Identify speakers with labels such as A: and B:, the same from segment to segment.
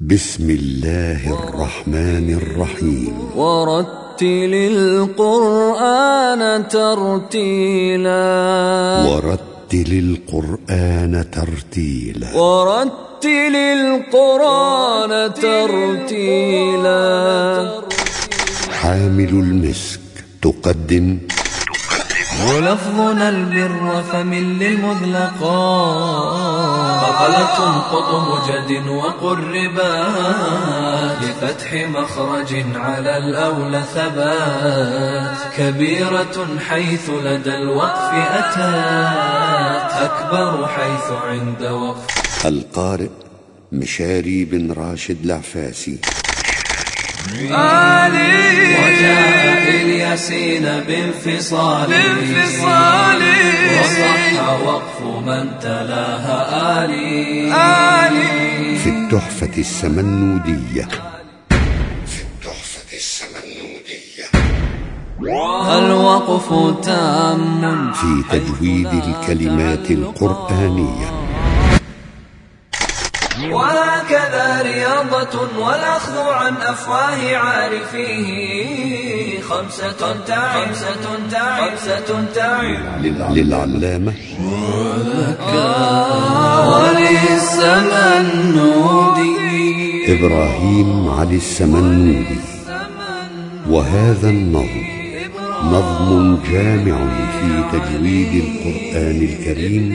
A: بسم الله الرحمن الرحيم.
B: ورتل القرآن ترتيلا.
A: ورتل القرآن ترتيلا.
B: ورتل القرآن ترتيلا.
A: حامل المسك تقدم.
B: ولفظنا البر فمن للمذلقات فقلة قطب جد وقربا لفتح مخرج على الأولى ثبات كبيرة حيث لدى الوقف أتات أكبر حيث عند وقف
A: القارئ مشاري بن راشد العفاسي
B: آلي. وجاء الياسين بانفصال بانفصال وصح وقف من تلاها آلي. آلي.
A: في التحفة السمنودية. في التحفة السمنودية.
B: الوقف تام.
A: في تجويد الكلمات القرآنية.
B: وهكذا رياضة والأخذ عن أفواه عارفيه. خمسة تعب خمسة تعب خمسة تعب.
A: للعلامة.
B: وللسمنودي
A: إبراهيم علي السمنودي وهذا النظم نظم جامع في تجويد القرآن الكريم.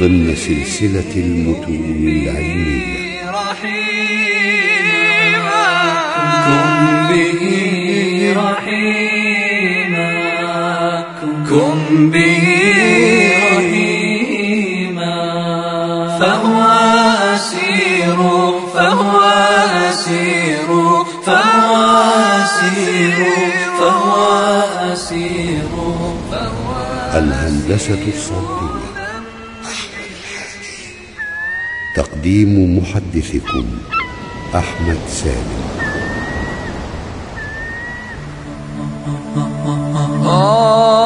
A: ضمن سلسلة المتون العلمية.
B: رحيما كن به رحيما كن به رحيما. فهو أسير فهو أسير فهو أسير فهو أسير.
A: الهندسة الصوتية. تقديم محدثكم أحمد سالم. قال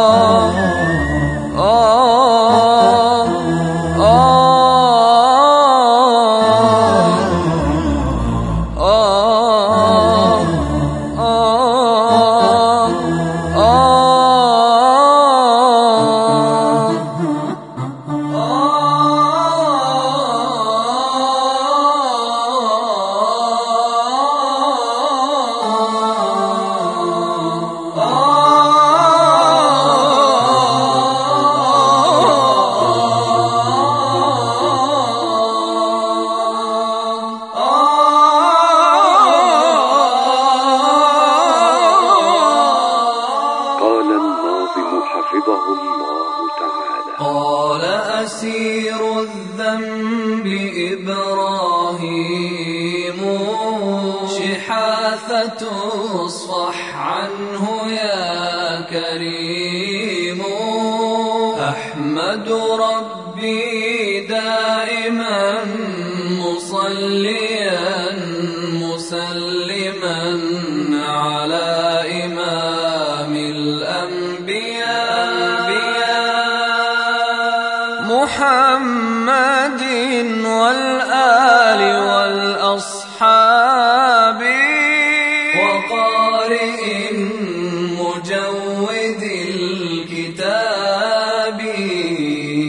B: شحاثة اصفح عنه يا كريم. أحمد ربي دائما مصليا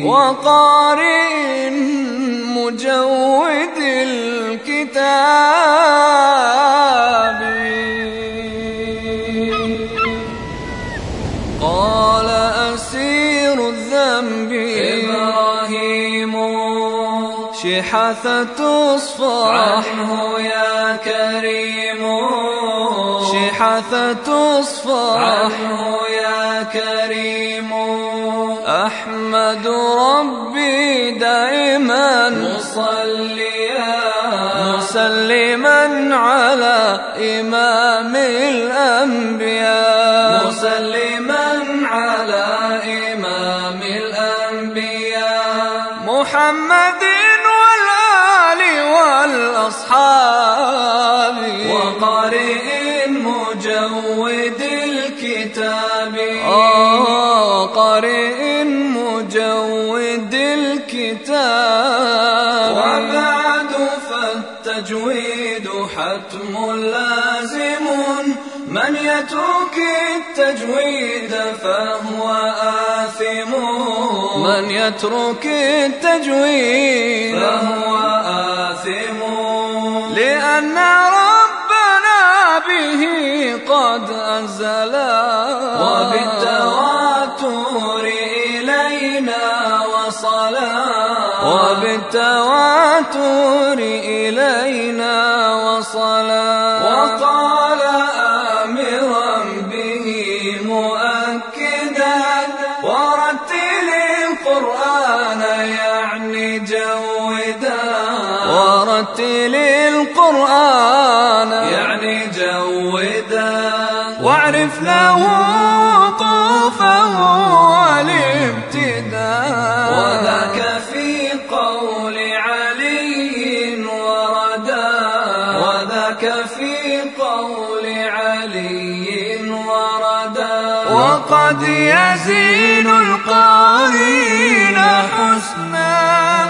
B: وقارئ مجود الكتاب. قال أسير الذنب إبراهيم. شحاثة اصفح عنه يا كريم. شحاثة اصفح عنه يا كريم. أحمد ربي دائما مصليا. مسلما على إمام الأنبياء. مسلما على إمام الأنبياء. محمد والآل والأصحاب. وقارئ مجود الكتاب. آه قارئ التجويد حتم لازم من يترك التجويد فهو آثم.
C: من يترك التجويد
B: فهو آثم.
C: لأن ربنا به قد أنزلا
B: وبالتواتر إلينا وصلا.
C: وبالتواتر إلينا وصلا
B: وقال آمرا به مؤكدا. ورتل القرآن يعني جودا.
C: ورتل القرآن
B: يعني جودا.
C: واعرف له وقوفه
B: وقد يزين القارين حسنا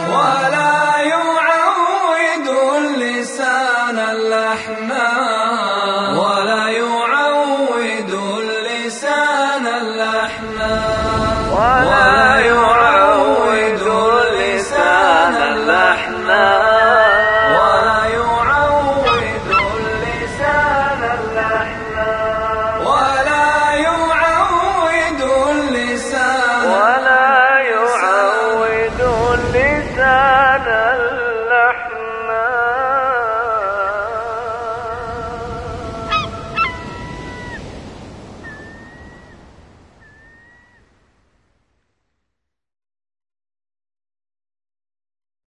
C: ولا يعود اللسان اللحنا
B: ولا يعود اللسان اللحنا ولا